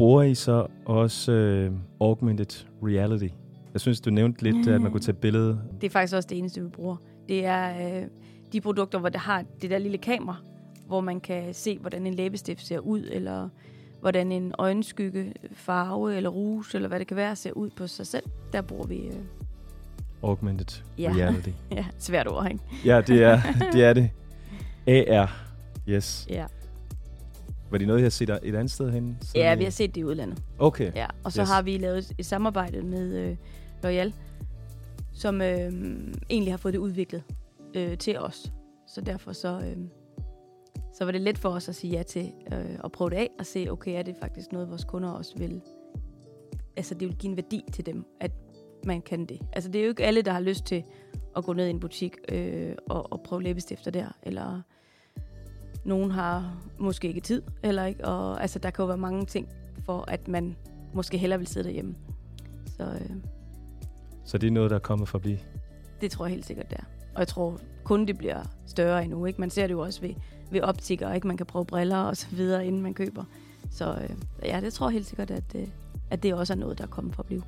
bruger I så også øh, augmented reality? Jeg synes, du nævnte lidt, at man kunne tage billede. Det er faktisk også det eneste, vi bruger. Det er øh, de produkter, hvor det har det der lille kamera, hvor man kan se, hvordan en læbestift ser ud, eller hvordan en øjenskygge, farve eller rouge, eller hvad det kan være, ser ud på sig selv. Der bruger vi... Øh, Augmented Ja. reality. ja, svært ord, ikke? Ja, det er det. Er det. AR. Yes. Ja. Var det noget, jeg har set et andet sted hen? ja, vi har set det i udlandet. Okay. Ja, og så Yes. yes. har vi lavet et- et samarbejde med øh, Loyal, som øh, egentlig har fået det udviklet øh, til os. Så derfor så, øh, så var det let for os at sige ja til øh, at prøve det af og se, okay, er det faktisk noget, vores kunder også vil... Altså, det vil give en værdi til dem, at man kan det. Altså, det er jo ikke alle, der har lyst til at gå ned i en butik øh, og, og prøve læbestifter der, eller nogen har måske ikke tid, eller ikke, og altså, der kan jo være mange ting for, at man måske hellere vil sidde derhjemme. Så øh, Så det er noget, der er kommet for at blive. det tror jeg helt sikkert, det er. Og jeg tror kun, det bliver større endnu. Ikke? Man ser det jo også ved, ved optikere, ikke? Man kan prøve briller og så videre, inden man køber. Så øh, ja, det tror jeg helt sikkert, at, øh, at det også er noget, der er kommet for at blive.